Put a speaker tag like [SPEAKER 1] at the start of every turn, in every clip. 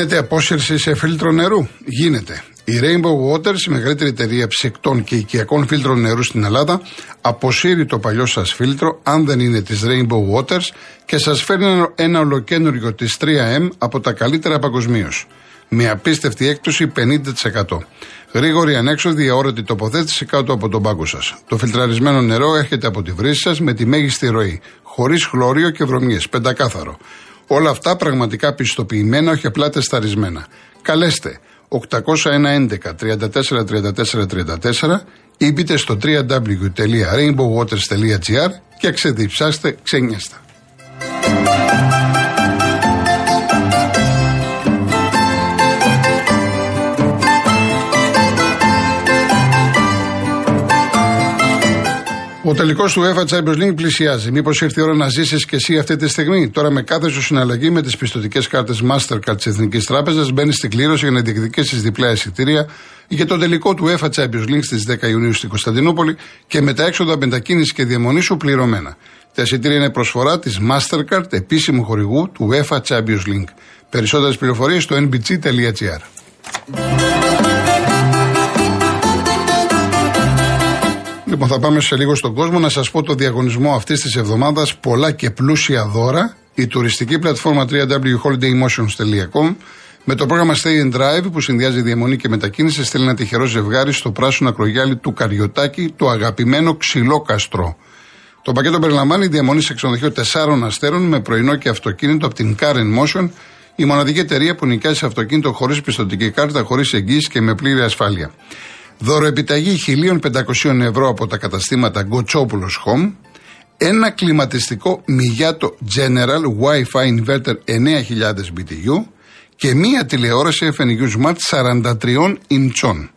[SPEAKER 1] Γίνεται απόσυρση σε φίλτρο νερού. Γίνεται. Η Rainbow Waters, η μεγαλύτερη εταιρεία ψεκτών και οικιακών φίλτρων νερού στην Ελλάδα, αποσύρει το παλιό σας φίλτρο, αν δεν είναι της Rainbow Waters, και σας φέρνει ένα ολοκένουργιο της 3M από τα καλύτερα παγκοσμίως. Με απίστευτη έκπτωση 50%. Γρήγορη ανέξοδη αόρατη τοποθέτηση κάτω από τον πάγκο σας. Το φιλτραρισμένο νερό έρχεται από τη βρύση σας με τη μέγιστη ροή, χωρίς χλώριο και βρωμιές, πεντακάθαρο. Όλα αυτά πραγματικά πιστοποιημένα, όχι απλά τεσταρισμένα. Καλέστε 801 34 34 ή μπείτε στο www.rainbowwaters.gr και ξεδιψάστε ξένιαστα. Ο τελικός του UEFA Champions League πλησιάζει. Μήπως ήρθε η ώρα να ζήσεις και εσύ αυτή τη στιγμή; Τώρα με κάθε σου συναλλαγή με τις πιστοτικές κάρτες Mastercard της Εθνικής Τράπεζας μπαίνει στην κλήρωση για να διεκδικήσεις διπλά εισιτήρια για το τελικό του UEFA Champions League στις 10 Ιουνίου στην Κωνσταντινούπολη και με τα έξοδα μετακίνηση και διαμονή σου πληρωμένα. Τα εισιτήρια είναι προσφορά της Mastercard, επίσημου χορηγού του UEFA Champions League. Περισσότερες πληροφορίες στο nbg.gr. Λοιπόν, θα πάμε σε λίγο στον κόσμο να σας πω το διαγωνισμό αυτής της εβδομάδας. Πολλά και πλούσια δώρα. Η τουριστική πλατφόρμα www.holidaymotions.com με το πρόγραμμα Stay and Drive που συνδυάζει διαμονή και μετακίνηση στέλνει ένα τυχερό ζευγάρι στο πράσινο ακρογιάλι του Καριωτάκη, το αγαπημένο ξυλό καστρό. Το πακέτο περιλαμβάνει διαμονή σε ξενοδοχείο 4 αστέρων με πρωινό και αυτοκίνητο από την Car Motion, η μοναδική εταιρεία που νοικιάζει αυτοκίνητο χωρίς πιστοτική κάρτα, χωρίς εγγύηση και με πλήρη ασφάλεια. Δωροεπιταγή 1.500 ευρώ από τα καταστήματα Γκοτσόπουλος Home. Ένα κλιματιστικό Miyato General Wi-Fi Inverter 9000 BTU και μία τηλεόραση FNU Smart 43 ιντσών.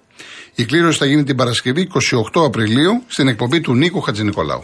[SPEAKER 1] Η κλήρωση θα γίνει την Παρασκευή 28 Απριλίου στην εκπομπή του Νίκου Χατζηνικολάου.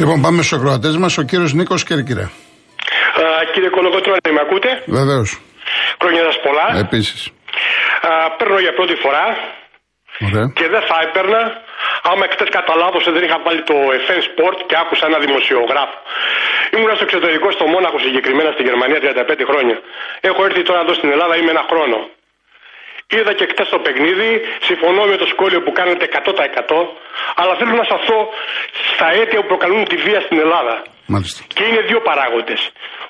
[SPEAKER 1] Λοιπόν, πάμε στους ακροατές μας. Ο κύριος Νίκος Κέρκυρα.
[SPEAKER 2] Κύριε Κολοκοτρόνη, με ακούτε;
[SPEAKER 1] Βεβαίως.
[SPEAKER 2] Χρόνια σα πολλά.
[SPEAKER 1] Επίσης.
[SPEAKER 2] Παίρνω για πρώτη φορά.
[SPEAKER 1] Ωραία.
[SPEAKER 2] Και δεν θα έπαιρνα άμα χτε κατά λάθο δεν είχα βάλει το FN Sport και άκουσα ένα δημοσιογράφο. Ήμουν στο εξωτερικό, στο Μόναχο συγκεκριμένα στη Γερμανία 35 χρόνια. Έχω έρθει τώρα εδώ στην Ελλάδα, είμαι ένα χρόνο. Είδα και χτες το παιχνίδι, συμφωνώ με το σχόλιο που κάνετε 100%, αλλά θέλω να σταθώ στα αίτια που προκαλούν τη βία στην Ελλάδα.
[SPEAKER 1] Μάλιστα.
[SPEAKER 2] Και είναι δύο παράγοντες.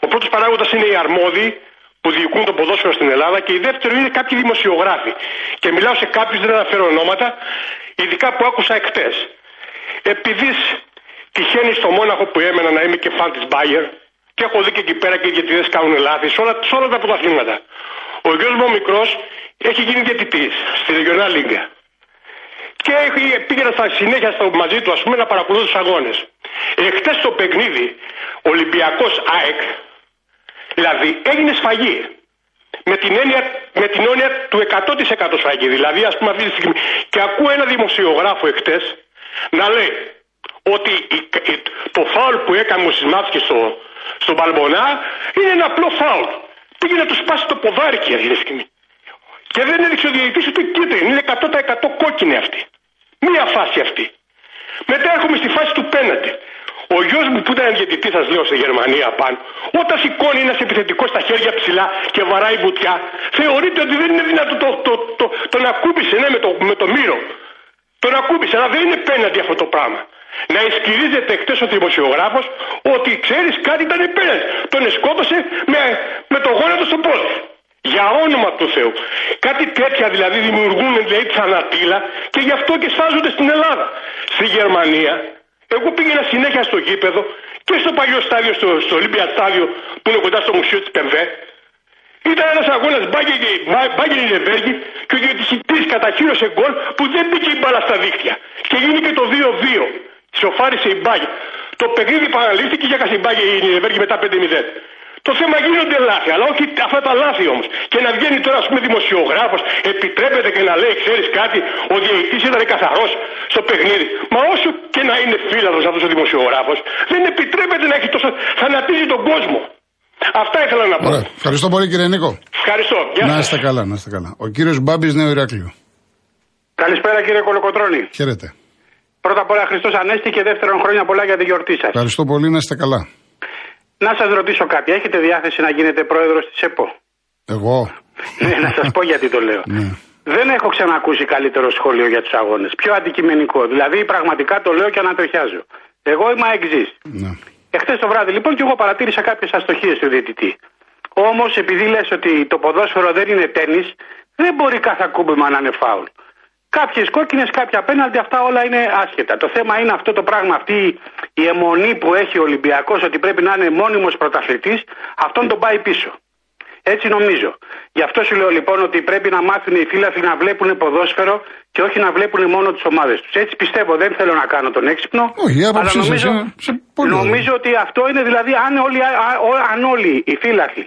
[SPEAKER 2] Ο πρώτος παράγοντας είναι οι αρμόδιοι που διοικούν το ποδόσφαιρο στην Ελλάδα και η δεύτερη είναι κάποιοι δημοσιογράφοι. Και μιλάω σε κάποιους, δεν αναφέρω ονόματα, ειδικά που άκουσα εχθές. Επειδή τυχαίνει στο Μόναχο που έμενα να είμαι και φαν της Μπάγκερ και έχω δει και εκεί πέρα και γιατί δεν κάνουν λάθη σε όλα, σε όλα τα πρωταθλήματα. Ο γιο μου ο μικρός έχει γίνει διαιτητή στη Regional League. Και πήγαινα στα συνέχεια στο, μαζί του, ας πούμε, να παρακολουθώ τους αγώνες. Εχθές το παιχνίδι, Ολυμπιακός ΑΕΚ, δηλαδή έγινε σφαγή. Με την, έννοια, με την έννοια του 100% σφαγή. Δηλαδή, ας πούμε, αυτή τη στιγμή. Και ακούω ένα δημοσιογράφο εχθές να λέει ότι το φάουλ που έκανε ο Σισμάτσκι στο, στο Μπαλμπονά είναι ένα απλό φάουλ. Πήγε να τους σπάσει το ποδάρι, κύριε στιγμή. Και δεν έδειξε ο διαιτητή ούτε κίτρινη. Είναι 100% κόκκινη αυτή. Μία φάση αυτή. Μετά έχουμε στη φάση του πέναντι. Ο γιος μου που ήταν διαιτητής, σας λέω, σε Γερμανία πάνω, όταν σηκώνει ένας επιθετικός στα χέρια ψηλά και βαράει μπουτιά, θεωρείται ότι δεν είναι δυνατό το, το, το, τον ακούμπησε, ναι, με το, με το μύρο. Τον ακούμπησε, αλλά δεν είναι πέναντι αυτό το πράγμα. Να ισχυρίζεται εκτός ο δημοσιογράφος ότι ξέρεις κάτι ήταν πέναντι. Τον σκότωσε με, με το γόνατο στο πόδι. Για όνομα του Θεού. Κάτι τέτοια δηλαδή δημιουργούν δηλαδή θανατήλα και γι' αυτό και σφάζονται στην Ελλάδα. Στη Γερμανία, εγώ πήγαινα συνέχεια στο γήπεδο και στο παλιό στάδιο, στο, στο Olympia στάδιο που είναι κοντά στο μουσείο της Πεμβέ. Ήταν ένας αγώνας μπάγκερ Λεβέργη και ο διαιτητή καταχύρωσε γκολ που δεν μπήκε η μπάλα στα δίχτυα. Και γίνηκε το 2-2. Σοφάρισε η μπάγκερ. Το παιχνίδι παραλήφθηκε και έκασε η μπάγκερ η Λεβέργη μετά 5-0. Το θέμα γίνονται λάθη, αλλά όχι αυτά τα λάθη όμως. Και να βγαίνει τώρα, ας πούμε, δημοσιογράφος, επιτρέπεται και να λέει, ξέρεις κάτι, ο διαιτητής ήταν καθαρός στο παιχνίδι. Μα όσο και να είναι φίλαθρος αυτός ο δημοσιογράφος, δεν επιτρέπεται να έχει τόσο. θανατίζει τον κόσμο. Αυτά ήθελα να πω.
[SPEAKER 1] Ωραία. Ευχαριστώ πολύ κύριε Νίκο.
[SPEAKER 2] Ευχαριστώ. Γεια
[SPEAKER 1] Να
[SPEAKER 2] σας.
[SPEAKER 1] είστε καλά, να είστε καλά. Ο κύριος Μπάμπης Νέο Ηράκλειο.
[SPEAKER 3] Καλησπέρα κύριε Κολοκοτρώνη.
[SPEAKER 1] Χαίρετε.
[SPEAKER 3] Πρώτα απ' όλα Χριστός Ανέστη και δεύτερον χρόνια πολλά για τη γιορτή σας.
[SPEAKER 1] Ευχαριστώ πολύ, να είστε καλά.
[SPEAKER 3] Να σας ρωτήσω κάτι, έχετε διάθεση να γίνετε πρόεδρος της ΕΠΟ;
[SPEAKER 1] Εγώ.
[SPEAKER 3] ναι, να σας πω γιατί το λέω.
[SPEAKER 1] Ναι.
[SPEAKER 3] Δεν έχω ξανακούσει καλύτερο σχόλιο για τους αγώνες. Πιο αντικειμενικό. Δηλαδή πραγματικά το λέω και ανατριχιάζω. Εγώ είμαι εξή.
[SPEAKER 1] Ναι.
[SPEAKER 3] Εχθές το βράδυ λοιπόν και εγώ παρατήρησα κάποιες αστοχίες του διαιτητή. Όμως επειδή λες ότι το ποδόσφαιρο δεν είναι τέννη, δεν μπορεί κάθε ακούμπημα να είναι φάουλ. Κάποιες κόκκινες, κάποια πέναλτι, αυτά όλα είναι άσχετα. Το θέμα είναι αυτό το πράγμα, αυτή η αιμονή που έχει ο Ολυμπιακός ότι πρέπει να είναι μόνιμος πρωταθλητής, αυτόν τον πάει πίσω. Έτσι νομίζω. Γι' αυτό σου λέω λοιπόν ότι πρέπει να μάθουν οι φίλαθλοι να βλέπουν ποδόσφαιρο και όχι να βλέπουν μόνο τις ομάδες τους. Έτσι πιστεύω, δεν θέλω να κάνω τον έξυπνο.
[SPEAKER 1] Όχι, η άποψή
[SPEAKER 3] αλλά
[SPEAKER 1] σας
[SPEAKER 3] νομίζω,
[SPEAKER 1] είναι σε πολύ
[SPEAKER 3] νομίζω ότι αυτό είναι δηλαδή αν όλοι, α- ο- αν όλοι οι φίλαθλοι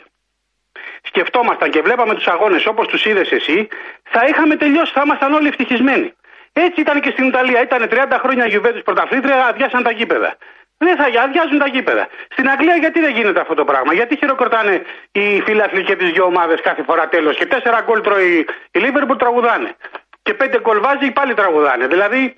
[SPEAKER 3] σκεφτόμασταν και βλέπαμε τους αγώνες όπως τους είδες εσύ, θα είχαμε τελειώσει, θα ήμασταν όλοι ευτυχισμένοι. Έτσι ήταν και στην Ιταλία. Ήταν 30 χρόνια Γιουβέντους πρωταθλήτρια, αδειάσαν τα γήπεδα. Δεν θα αδειάζουν τα γήπεδα. Στην Αγγλία γιατί δεν γίνεται αυτό το πράγμα; Γιατί χειροκροτάνε οι φίλαθλοι και τις δύο ομάδες κάθε φορά τέλος. Και τέσσερα γκολ τρώει η Λίβερπουλ τραγουδάνε. Και πέντε γκολ βάζει πάλι τραγουδάνε. Δηλαδή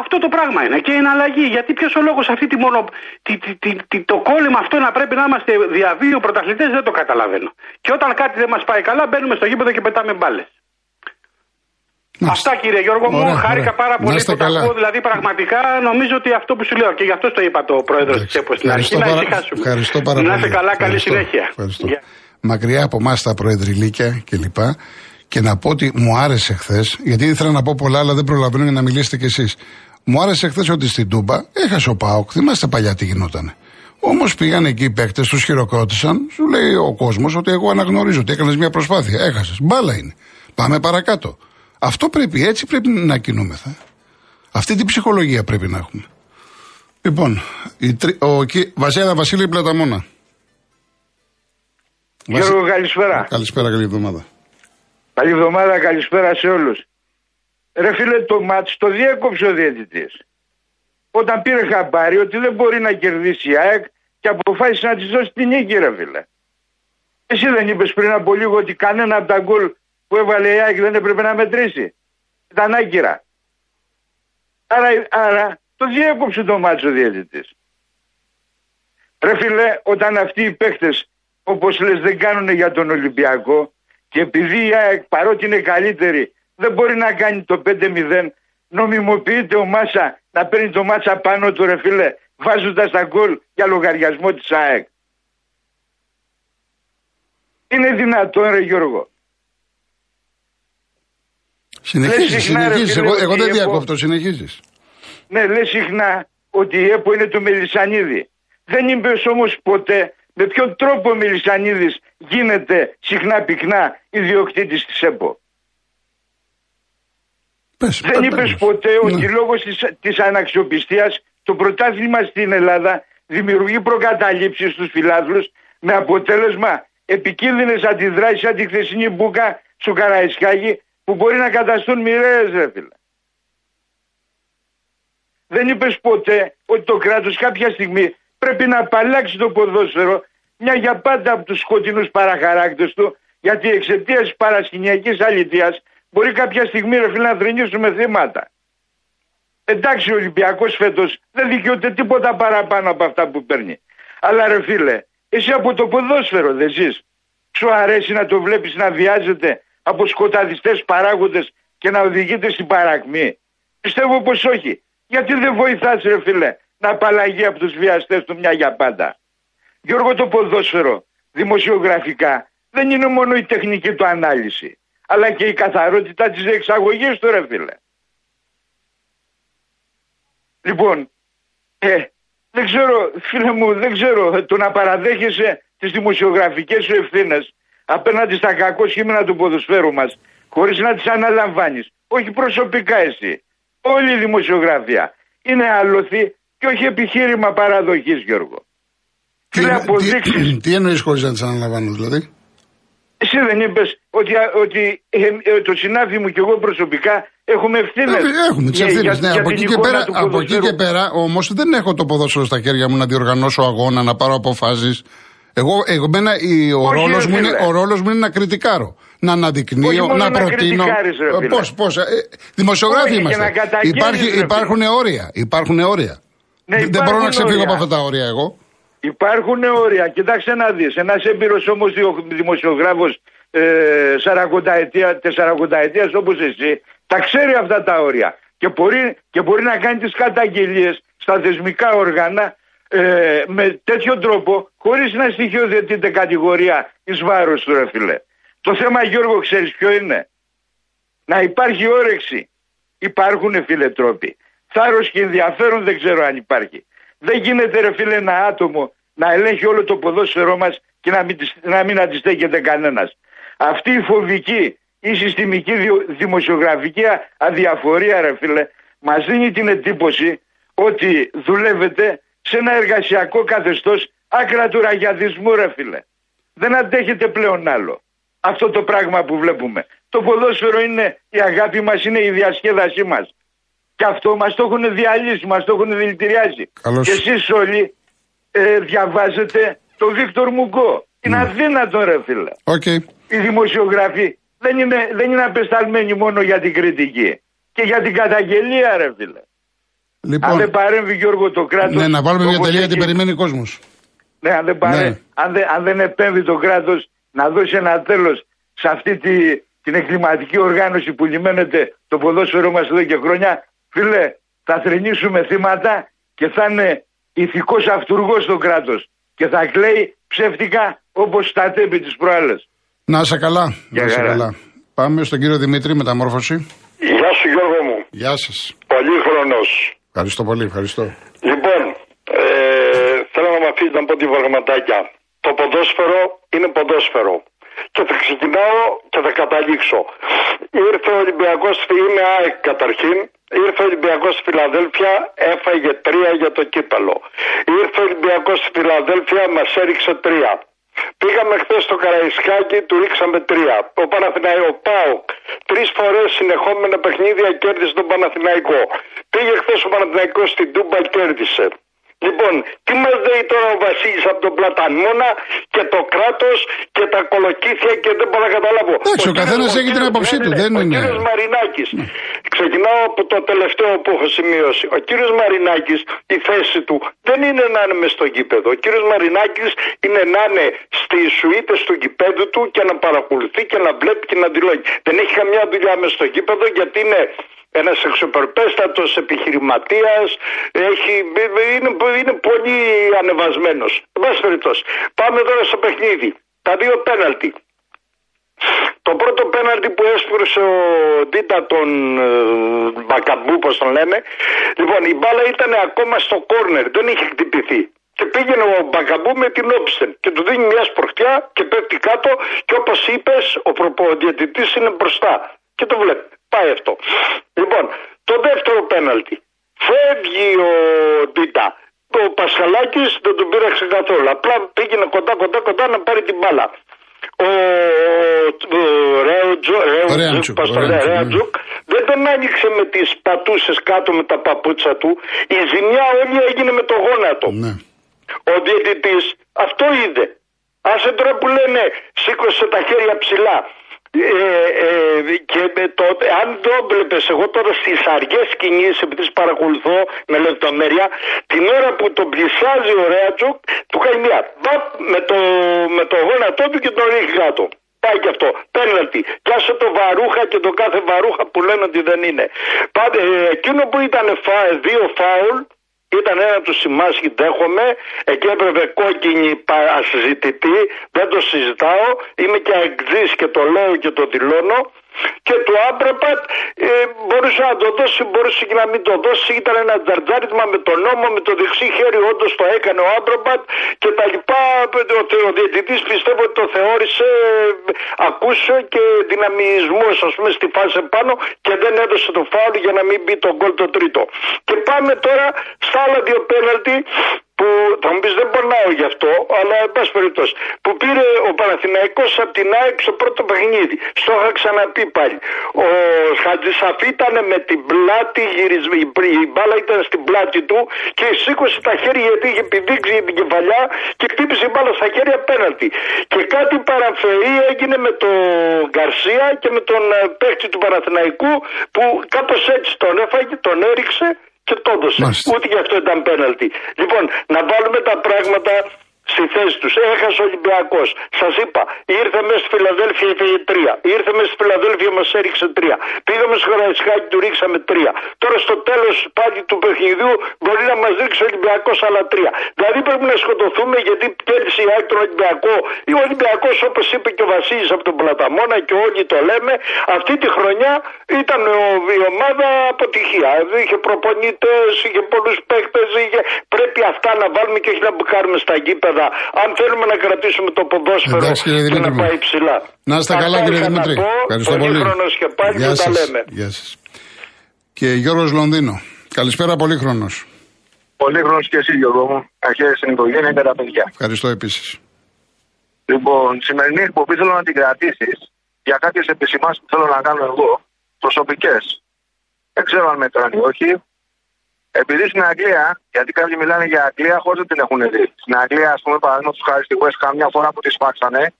[SPEAKER 3] αυτό το πράγμα είναι. Και είναι αλλαγή. Γιατί ποιος ο λόγος αυτή τη μόνο. Τη, τη, τη, τη- το κόλλημα αυτό να πρέπει να είμαστε διαβίου πρωταθλητές δεν το καταλαβαίνω. Και όταν κάτι δεν μας πάει καλά, μπαίνουμε στο γήπεδο και πετάμε μπάλες.
[SPEAKER 1] Μάλιστα.
[SPEAKER 3] Αυτά κύριε Γιώργο μου,
[SPEAKER 1] Ωραία,
[SPEAKER 3] χάρηκα
[SPEAKER 1] ωραία.
[SPEAKER 3] πάρα
[SPEAKER 1] Να
[SPEAKER 3] πολύ
[SPEAKER 1] είστε
[SPEAKER 3] που τα
[SPEAKER 1] καλά.
[SPEAKER 3] ακούω. Δηλαδή πραγματικά νομίζω ότι αυτό που σου λέω και γι' αυτό το είπα το πρόεδρο της
[SPEAKER 1] Εντάξει.
[SPEAKER 3] ΕΠΟ στην αρχή.
[SPEAKER 1] Ευχαριστώ
[SPEAKER 3] Να
[SPEAKER 1] πάρα-
[SPEAKER 3] ησυχάσουμε.
[SPEAKER 1] Ευχαριστώ πάρα
[SPEAKER 3] Να
[SPEAKER 1] πολύ.
[SPEAKER 3] είστε καλά, καλή
[SPEAKER 1] Ευχαριστώ.
[SPEAKER 3] συνέχεια.
[SPEAKER 1] Ευχαριστώ.
[SPEAKER 3] Γεια.
[SPEAKER 1] Μακριά από εμάς τα προεδρυλίκια κλπ. Και να πω ότι μου άρεσε χθες, γιατί ήθελα να πω πολλά, αλλά δεν προλαβαίνω για να μιλήσετε κι εσείς. Μου άρεσε χθες ότι στην Τούμπα έχασε ο Πάοκ. Θυμάστε παλιά τι γινότανε. Όμως πήγαν εκεί οι παίκτες, τους χειροκρότησαν. Σου λέει ο κόσμος ότι εγώ αναγνωρίζω ότι έκανες μια προσπάθεια. Έχασες. Μπάλα είναι. Πάμε παρακάτω. Αυτό πρέπει, έτσι πρέπει να κινούμεθα. Αυτή την ψυχολογία πρέπει να έχουμε. Λοιπόν, η, τρι- ο, κυ- Βασίλη Βασίλη Πλαταμόνα.
[SPEAKER 4] Γιώργο, καλησπέρα.
[SPEAKER 1] Καλησπέρα, καλή εβδομάδα.
[SPEAKER 4] Καλή εβδομάδα, καλησπέρα σε όλους. Ρε φίλε, το μάτς το διέκοψε ο διαιτητής. Όταν πήρε χαμπάρι ότι δεν μπορεί να κερδίσει η ΑΕΚ και αποφάσισε να της δώσει την νίκη, ρε φίλε. Εσύ δεν είπες πριν από λίγο ότι κανένα από τα γκολ που έβαλε η ΑΕΚ δεν έπρεπε να μετρήσει. Ήταν άγκυρα. Άρα, άρα το διέκοψε το μάτς ο διαιτητής. Ρε φίλε, όταν αυτοί οι παίχτες, όπως λες, δεν κάνουν για τον Ολυμπιακό και επειδή η ΑΕΚ παρότι είναι καλύτερη δεν μπορεί να κάνει το 5-0, νομιμοποιείται ο Μάσα να παίρνει το Μάσα πάνω του ρε φίλε, βάζοντας τα γκολ για λογαριασμό της ΑΕΚ. Είναι δυνατόν ρε Γιώργο.
[SPEAKER 1] Συνεχίζεις,
[SPEAKER 4] συχνά, ρε
[SPEAKER 1] συνεχίζεις.
[SPEAKER 4] φίλε,
[SPEAKER 1] Εγώ,
[SPEAKER 4] ότι
[SPEAKER 1] εγώ δεν
[SPEAKER 4] έχω-
[SPEAKER 1] διακόπτω, συνεχίζεις.
[SPEAKER 4] Ναι, λέει συχνά ότι η ΕΠΟ είναι το Μελισανίδη. Δεν είπες όμως ποτέ με ποιον τρόπο ο Μελισανίδης γίνεται συχνά πυκνά ιδιοκτήτης της ΕΠΟ.
[SPEAKER 1] Πες,
[SPEAKER 4] Δεν
[SPEAKER 1] πες,
[SPEAKER 4] είπες
[SPEAKER 1] πες.
[SPEAKER 4] ποτέ
[SPEAKER 1] Ναι.
[SPEAKER 4] ότι λόγω της, της αναξιοπιστίας το πρωτάθλημα στην Ελλάδα δημιουργεί προκαταλήψεις στους φιλάθλους με αποτέλεσμα επικίνδυνες αντιδράσεις σαν τη χθεσινή μπουκα στο Καραϊσκάκι που μπορεί να καταστούν μοιραίες ρε φίλε. Δεν είπες ποτέ ότι το κράτος κάποια στιγμή πρέπει να απαλλάξει το ποδόσφαιρο μια για πάντα από τους σκοτεινούς παραχαράκτες του γιατί εξαιτίας της παρασκηνιακής αλητείας μπορεί κάποια στιγμή ρε φίλε να θρυνήσουμε θύματα. Εντάξει ο Ολυμπιακός φέτος δεν δικαιούται τίποτα παραπάνω από αυτά που παίρνει. Αλλά ρε φίλε, εσύ από το ποδόσφαιρο δεν ζεις. Σου αρέσει να το βλέπεις να βιάζεται από σκοταδιστές παράγοντες και να οδηγείται στην παρακμή. Πιστεύω πως όχι. Γιατί δεν βοηθάς ρε φίλε να απαλλαγεί από τους βιαστές του μια για πάντα. Γιώργο το ποδόσφαιρο δημοσιογραφικά δεν είναι μόνο η τεχνική του ανάλυση αλλά και η καθαρότητα της εξαγωγής του ρε φίλε. Λοιπόν, ε, δεν ξέρω φίλε μου, δεν ξέρω το να παραδέχεσαι τις δημοσιογραφικές σου ευθύνες απέναντι στα κακό σχήμενα του ποδοσφαίρου μας χωρίς να τις αναλαμβάνεις. Όχι προσωπικά εσύ. Όλη η δημοσιογραφία είναι άλοθη και όχι επιχείρημα παραδοχής Γιώργο. Φίλε, αποδείξεις.
[SPEAKER 1] τι, τι εννοείς χωρίς να τις αναλαμβάνω, δηλαδή;
[SPEAKER 4] Εσύ δεν είπες ότι, ότι ε, ε, το συνάδελφο μου και εγώ προσωπικά έχουμε ευθύνες.
[SPEAKER 1] Ε, έχουμε τις ευθύνες. Ναι, από εκεί και πέρα, από εκεί και πέρα όμως δεν έχω το ποδόσφαιρο στα χέρια μου να διοργανώσω αγώνα, να πάρω αποφάσεις. Εγώ, εγώ μένα, η, ο ρόλος μου, είναι, ο ρόλος μου είναι να κριτικάρω. Να αναδεικνύω, να, να προτείνω. Πώς, πώς. Ε, δημοσιογράφοι είμαστε. Υπάρχει, υπάρχουν όρια. Υπάρχουν όρια. Ναι, δεν μπορώ να ξεφύγω από αυτά τα όρια εγώ.
[SPEAKER 4] Υπάρχουν όρια. Κοιτάξτε να δεις. Ένας έμπειρος όμως δημοσιογράφος ε, 40 ετία, 40 ετίας όπως εσύ, τα ξέρει αυτά τα όρια. Και μπορεί, και μπορεί να κάνει τις καταγγελίες στα θεσμικά όργανα ε, με τέτοιο τρόπο, χωρίς να στοιχειοθετείται κατηγορία εις βάρος του, ρε φίλε. Το θέμα, Γιώργο, ξέρεις ποιο είναι; Να υπάρχει όρεξη. Υπάρχουν φίλε τρόποι. Θάρρος και ενδιαφέρον δεν ξέρω αν υπάρχει. Δεν γίνεται ρε φίλε ένα άτομο να ελέγχει όλο το ποδόσφαιρό μας και να μην, να μην αντιστέκεται κανένας. Αυτή η φοβική ή συστημική δημοσιογραφική αδιαφορία ρε φίλε μας δίνει την εντύπωση ότι δουλεύετε σε ένα εργασιακό καθεστώς άκρα του ραγιαδισμού ρε φίλε. Δεν αντέχετε πλέον άλλο. Αυτό το πράγμα που βλέπουμε. Το ποδόσφαιρο είναι η αγάπη μας, είναι η διασκέδασή μας. Και αυτό μας το έχουν διαλύσει, μας το έχουν δηλητηριάσει.
[SPEAKER 1] Καλώς.
[SPEAKER 4] Και εσείς όλοι ε, διαβάζετε το Βίκτορ Μουγκό. Είναι mm. αδύνατο ρε φίλε.
[SPEAKER 1] Okay.
[SPEAKER 4] Οι δημοσιογράφοι δεν είναι, δεν είναι απεσταλμένοι μόνο για την κριτική. Και για την καταγγελία ρε φίλε. Λοιπόν, αν δεν παρέμβει Γιώργο το κράτος.
[SPEAKER 1] Ναι, να βάλουμε μια τελεία γιατί περιμένει ο κόσμος.
[SPEAKER 4] Ναι, αν δεν, παρέ... ναι. αν, δεν, αν δεν επέμβει το κράτος να δώσει ένα τέλος σε αυτή τη, την εγκληματική οργάνωση που λιμένεται το ποδόσφαιρό μας εδώ και χρόνια, Φίλε, θα θρυνήσουμε θύματα και θα είναι ηθικός αυτούργος στο κράτος. Και θα κλαίει ψεύτικα όπως στα τέμπη της προάλλες.
[SPEAKER 1] Να είσαι καλά. Να είσαι καλά. Πάμε στον κύριο Δημήτρη, μεταμόρφωση.
[SPEAKER 5] Γεια σου Γιώργο μου.
[SPEAKER 1] Γεια σας.
[SPEAKER 5] Πολύ χρόνο.
[SPEAKER 1] Ευχαριστώ πολύ, ευχαριστώ.
[SPEAKER 5] Λοιπόν, ε, θέλω να με αφήσει να πω τη βαρματάκια. Το ποδόσφαιρο είναι ποδόσφαιρο και θα ξεκινάω και θα καταλήξω. Ήρθε ο Ολυμπιακός, είμαι ΑΕΚ καταρχήν. Ήρθε ο Ολυμπιακός στη Φιλαδέλφια, έφαγε τρία για το κύπελο. Ήρθε ο Ολυμπιακός στη Φιλαδέλφια, μας έριξε τρία. Πήγαμε χθες στο Καραϊσκάκι, του ρίξαμε τρία. Ο Παναθηναϊκό Πάοκ τρεις φορές συνεχόμενα παιχνίδια κέρδισε τον Παναθηναϊκό. Πήγε χθες ο Παναθηναϊκός στην Τούμπα, κέρδισε. Λοιπόν, τι μας λέει τώρα ο Βασίλης από τον Πλατανμόνα και το κράτος και τα κολοκύθια και δεν μπορώ να καταλάβω.
[SPEAKER 1] Εντάξει, ο, ο καθένας έχει την άποψή του, δεν είναι.
[SPEAKER 5] Ο κύριος Μαρινάκης, ξεκινάω από το τελευταίο που έχω σημειώσει. Ο κύριος Μαρινάκης, η θέση του δεν είναι να είναι μες στο γήπεδο. Ο κύριος Μαρινάκης είναι να είναι στις σουίτες του γηπέδου του και να παρακολουθεί και να βλέπει και να δηλώνει. Δεν έχει καμιά δουλειά μες στο γήπεδο γιατί είναι ένας εξωπερπέστατος επιχειρηματίας, έχει, είναι, είναι πολύ ανεβασμένος. Εν Πάμε τώρα στο παιχνίδι. Τα δύο πέναλτι. Το πρώτο πέναλτι που έσπρωσε ο Ντίτα τον ε, Μπακαμπού, πώς τον λένε, λοιπόν η μπάλα ήταν ακόμα στο κόρνερ, δεν είχε χτυπηθεί. Και πήγαινε ο Μπακαμπού με την Όψεν και του δίνει μια σπορτιά και πέφτει κάτω και όπως είπες ο προποδιατητής είναι μπροστά και το βλέπει. Πάει αυτό. Λοιπόν, το δεύτερο πέναλτι. Φεύγει ο Ντίτα. Ο Πασχαλάκης δεν τον πήραξε καθόλου. Απλά πήγαινε κοντά κοντά κοντά να πάρει την μπάλα. Ο Ρέουτζουκ δεν τον άνοιξε με τις πατούσες κάτω με τα παπούτσα του. Η ζημιά όλη έγινε με το γόνατο. Ναι. Ο διαιτητής αυτό είδε. Άσε τώρα που λένε σήκωσε τα χέρια ψηλά. Ε, ε, και το, αν το έβλεπες εγώ τώρα στις αργές κινήσεις, επειδή τις παρακολουθώ με λεπτομέρεια, την ώρα που τον πλησιάζει ο Ρέατσοκ, του κάνει μια με το, με το γόνατό του και τον ρίχνει κάτω. Πάει και αυτό. Πέναλτι. Πιάσε το βαρούχα και το κάθε βαρούχα που λένε ότι δεν είναι. Πάτε, ε, εκείνο που ήταν φα, δύο φάουλ, ήταν ένα τους σημάσχη, δέχομαι. Εκεί έπρεπε κόκκινη ασυζητητή. Δεν το συζητάω. Είμαι και αγκζή και το λέω και το δηλώνω και του Άμπραπατ ε, μπορούσε να το δώσει, μπορούσε και να μην το δώσει. Ήταν ένα τζαρτζάρισμα με τον νόμο, με το δεξί χέρι, όντως το έκανε ο Άμπραπατ και τα λοιπά. Ο, ο διαιτητής πιστεύω ότι το θεώρησε ε, ακούσιο και δυναμισμός, ας πούμε, στη φάση πάνω και δεν έδωσε το φάουλ για να μην μπει το γκολ το τρίτο. Και πάμε τώρα στα άλλα δύο πέναλτι που Θα μου πεις δεν πονάω γι' αυτό, αλλά εν πάση περιπτώσει. Που πήρε ο Παναθηναϊκός από την ΑΕΚ στο πρώτο παιχνίδι. Στο είχα ξαναπεί πάλι. Ο Χατζησαφή ήταν με την πλάτη γυρισμένη. Η μπάλα ήταν στην πλάτη του και σήκωσε τα χέρια γιατί είχε επιδείξει την κεφαλιά και χτύπησε η μπάλα στα χέρια απέναντι. Και κάτι παραφερή έγινε με τον Γκαρσία και με τον ε, παίχτη του Παναθηναϊκού που κάπως έτσι τον έφαγε, τον έριξε και το έδωσε. Ούτε και αυτό ήταν πέναλτι. Λοιπόν, να βάλουμε τα πράγματα στη θέση τους. Έχασε ο Ολυμπιακός. Σας είπα, ήρθε μέσα στη Φιλαδέλφια η τρία. Ήρθε μέσα στη Φιλαδέλφια μα έριξε τρία. Πήγαμε στο Χαραϊσκάκι, του ρίξαμε τρία. Τώρα στο τέλος πάλι του παιχνιδιού μπορεί να μας ρίξει ο Ολυμπιακός άλλα τρία. Δηλαδή πρέπει να σκοτωθούμε γιατί κέρδισε η Άκη τον Ολυμπιακό. Ο Ολυμπιακός, όπως είπε και ο Βασίλης από τον Πλαταμόνα και όλοι το λέμε, αυτή τη χρονιά ήταν η ομάδα αποτυχία. Είχε προπονητές, είχε πολλούς παίχτε, είχε... πρέπει αυτά να βάλουμε και όχι να μπουκάρουμε στα γήπεδα αν θέλουμε να κρατήσουμε το ποδόσφαιρο Εντάξει, και να πάει ψηλά.
[SPEAKER 1] Να είστε καλά κύριε Δημήτρη. Ευχαριστώ πολύ.
[SPEAKER 5] και πάλι Γεια σας. τα λέμε.
[SPEAKER 1] Γεια σας. Και Γιώργος Λονδίνο. Καλησπέρα Πολύχρονος.
[SPEAKER 6] Πολύχρονος και εσύ Γιώργο μου. Αρχές στην οικογένεια και τα παιδιά.
[SPEAKER 1] Ευχαριστώ επίσης.
[SPEAKER 6] Λοιπόν, σημερινή εκπομπή θέλω να την κρατήσεις για κάποιες επισημάσει που θέλω να κάνω εγώ, προσωπικές. Δεν ξέρω αν μετράνε ή όχι. Επειδή στην Αγγλία, γιατί κάποιοι μιλάνε για Αγγλία χωρίς να την έχουν δει. Στην Αγγλία, ας πούμε, παραδείγματος χάρη στη West Ham, μια φορά που τη σφάξανε,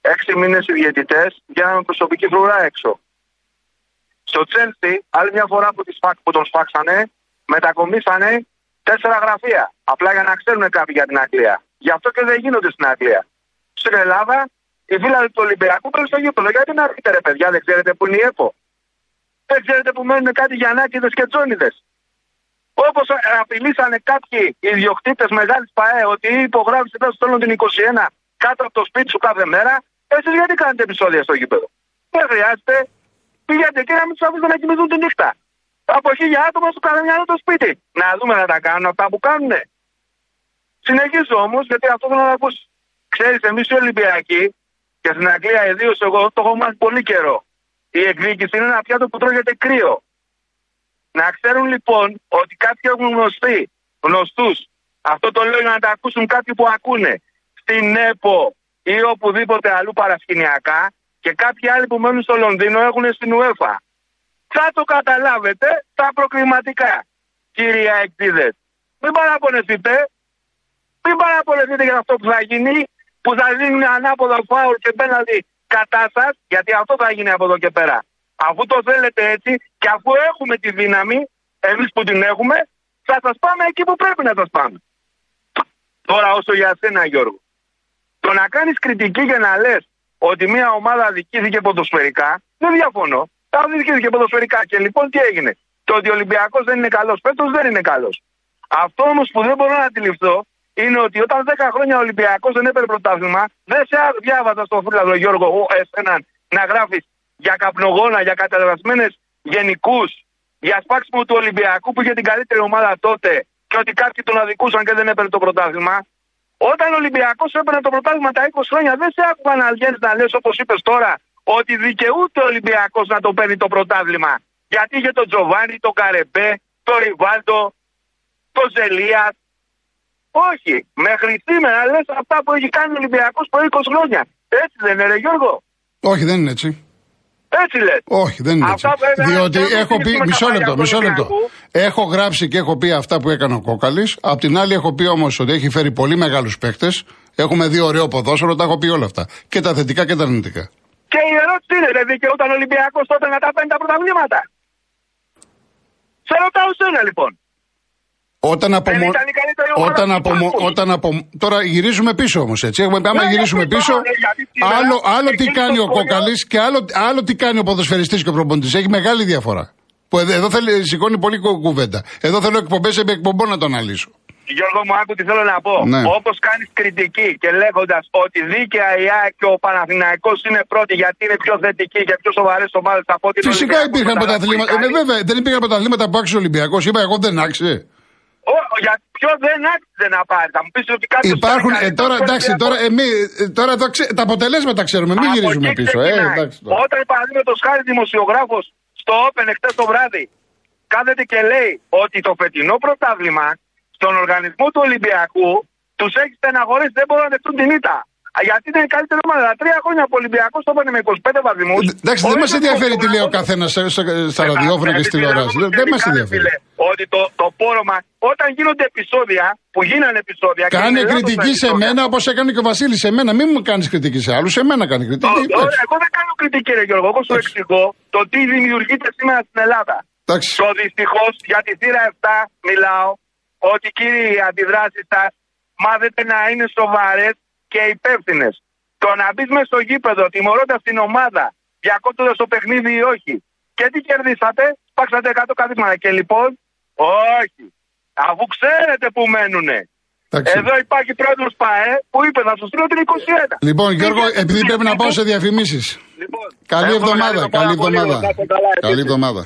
[SPEAKER 6] έξι μήνες οι διαιτητές βγαίνουν προσωπική φρουρά έξω. Στο Chelsea, άλλη μια φορά που, που τον σφάξανε, μετακομίσανε τέσσερα γραφεία. Απλά για να ξέρουν κάποιοι για την Αγγλία. Γι' αυτό και δεν γίνονται στην Αγγλία. Στην Ελλάδα, οι φίλοι του Ολυμπιακού πρέπει στο γήπεδο. Γιατί να έρθετε, ρε παιδιά, δεν ξέρετε που είναι η ΕΠΟ. Δεν ξέρετε που μένουν κάτι γιανάκιδε και τζόνιδες. Όπως απειλήσανε κάποιοι ιδιοκτήτες μεγάλης ΠαΕ ότι η υπογράφηση θα στέλνουν την 21 κάτω από το σπίτι σου κάθε μέρα, εσείς γιατί κάνετε επεισόδια στο γήπεδο; Δεν χρειάζεται. Πήγαινε εκεί να μην τους αφήσετε να κοιμηθούν τη νύχτα. Από χίλια άτομα στο καθένα το σπίτι. Να δούμε να τα κάνουν αυτά που κάνουν. Συνεχίζω όμως, γιατί αυτό θέλω να ακούσει. Ξέρεις, εμείς οι Ολυμπιακοί και στην Αγγλία ιδίως εγώ το έχω μάθει πολύ καιρό. Η εκδίκηση είναι ένα πιάτο που τρώγεται κρύο. Να ξέρουν λοιπόν ότι κάποιοι έχουν γνωστεί, γνωστούς. Αυτό το λέω για να τα ακούσουν κάποιοι που ακούνε. Στην ΕΠΟ ή οπουδήποτε αλλού παρασκηνιακά και κάποιοι άλλοι που μένουν στο Λονδίνο έχουν στην UEFA. Θα το καταλάβετε τα προκριματικά, κυρία Εκτίδε. Μην παραπονεθείτε. Μην παραπονεθείτε για αυτό που θα γίνει, που θα δίνουν ανάποδα φάουλ και πέναλτι κατά σας, γιατί αυτό θα γίνει από εδώ και πέρα. Αφού το θέλετε έτσι και αφού έχουμε τη δύναμη, εμείς που την έχουμε, θα σας πάμε εκεί που πρέπει να σας πάμε. Τώρα όσο για σένα Γιώργο. Το να κάνεις κριτική και να λες ότι μια ομάδα αδικήθηκε ποδοσφαιρικά, δεν διαφωνώ. Τα αδικήθηκε ποδοσφαιρικά. Και λοιπόν τι έγινε. Το ότι ο Ολυμπιακός δεν είναι καλός φέτος δεν είναι καλός. Αυτό όμως που δεν μπορώ να αντιληφθώ είναι ότι όταν 10 χρόνια ο Ολυμπιακός δεν έπαιρνε πρωτάθλημα, δεν σε διάβαζα στον φίλο Γιώργο, εσέναν να γράφεις για καπνογόνα, για καταδρασμένε γενικούς, για σπάξιμο του Ολυμπιακού που είχε την καλύτερη ομάδα τότε και ότι κάποιοι τον αδικούσαν και δεν έπαιρνε το πρωτάθλημα. Όταν ο Ολυμπιακός έπαιρνε το πρωτάθλημα τα 20 χρόνια, δεν σε άκουγα να βγαίνει να λες όπως είπες τώρα, ότι δικαιούται ο Ολυμπιακός να το παίρνει το πρωτάθλημα. Γιατί είχε τον Τζοβάνι, τον Καρεμπέ, τον Ριβάλτο, τον Ζελίας. Όχι, μέχρι σήμερα λες αυτά που έχει κάνει ο Ολυμπιακός προ 20 χρόνια. Έτσι δεν είναι, Γιώργο.
[SPEAKER 1] Όχι, δεν είναι έτσι.
[SPEAKER 6] Έτσι λέτε.
[SPEAKER 1] Όχι, δεν είναι έτσι. Διότι έχω πει. Μισό λεπτό, μισό λεπτό. Έχω γράψει και έχω πει αυτά που έκανε ο Κόκαλης. Απ' την άλλη, έχω πει όμως ότι έχει φέρει πολύ μεγάλους παίκτες. Έχουμε δει ωραίο ποδόσφαιρο, τα έχω πει όλα αυτά. Και τα θετικά και τα αρνητικά.
[SPEAKER 6] Και η ερώτηση είναι, δεν δικαιούταν ο Ολυμπιακός τότε να τα παίρνει τα πρωταβλήματα. Σε ρωτάω σένα λοιπόν.
[SPEAKER 1] Όταν από, όταν, από, όταν από, Τώρα γυρίζουμε πίσω όμως έτσι. Έχουμε, άμα ναι, γυρίσουμε πίσω, άλλο, άλλο τι κάνει ο κόκαλη και άλλο, άλλο τι κάνει ο ποδοσφαιριστής και ο προπονητής. Έχει μεγάλη διαφορά. Που εδώ θέλει, σηκώνει πολύ κουβέντα. Εδώ θέλω εκπομπές επί εκπομπών να το αναλύσω.
[SPEAKER 6] Γιώργο μου, άκου τι θέλω να πω. Ναι. Όπως κάνεις κριτική και λέγοντας ότι δίκαια η ΑΕΚ και ο Παναθηναϊκός είναι πρώτοι γιατί είναι πιο θετικοί και πιο σοβαρές ομάδες από ό,τι
[SPEAKER 1] Φυσικά υπήρχαν πρωταθλήματα. Ε, βέβαια, δεν υπήρχαν πρωταθλήματα που άξιζε ο Ολυμπιακός. Είπα εγώ δεν άξιζε.
[SPEAKER 6] Για ποιο δεν άξιζε να πάρει. Θα μου πεις ότι κάτι.
[SPEAKER 1] Υπάρχουν. Ε, τώρα εντάξει, τώρα, εμεί, ε, τώρα το ξέ, τα αποτελέσματα ξέρουμε. Μην γυρίζουμε πίσω. Ε, εντάξει,
[SPEAKER 6] Όταν παραδείγματος χάρη δημοσιογράφος στο Open εχθές το βράδυ κάθεται και λέει ότι το φετινό πρωτάθλημα στον οργανισμό του Ολυμπιακού Τους έχει στεναχωρήσει, δεν μπορούν να δεχτούν την ήττα. Γιατί είναι η καλύτερη ομάδα. Τρία χρόνια από Ολυμπιακός το έπαιρνε με 25 βαθμούς.
[SPEAKER 1] Εντάξει, δεν μας ενδιαφέρει τι λέει ο καθένας στα ραδιόφωνα και στη τηλεόραση. Δεν μας ενδιαφέρει.
[SPEAKER 6] Ότι το, το πόρομα, όταν γίνονται επεισόδια, που γίνανε επεισόδια.
[SPEAKER 1] Κάνει κριτική σε μένα όπως έκανε και ο Βασίλης σε μένα. Μην μου κάνεις κριτική σε άλλους, σε μένα κάνει κριτική.
[SPEAKER 6] Εγώ δεν κάνω κριτική, ρε Γιώργο. Εγώ σου εξηγώ το τι δημιουργείται σήμερα στην Ελλάδα. Το δυστυχώς για τη θύρα 7 μιλάω ότι κύριοι οι αντιδράσεις σα μάθετε να είναι σοβαρές και υπεύθυνες. Το να μπεις μέσα στο γήπεδο τιμωρώντας την ομάδα, διακόπτοντας το παιχνίδι ή όχι. Και τι κερδίσατε, σπάξατε 100 καθίσματα. Και λοιπόν, όχι. Αφού ξέρετε που μένουνε. Εδώ υπάρχει πρόεδρος ΠΑΕ που είπε να σου στείλω την 21.
[SPEAKER 1] Λοιπόν, Γιώργο, επειδή πρέπει να πάω σε διαφημίσεις. Λοιπόν, καλή εβδομάδα. Καλή εβδομάδα. Καλή εβδομάδα.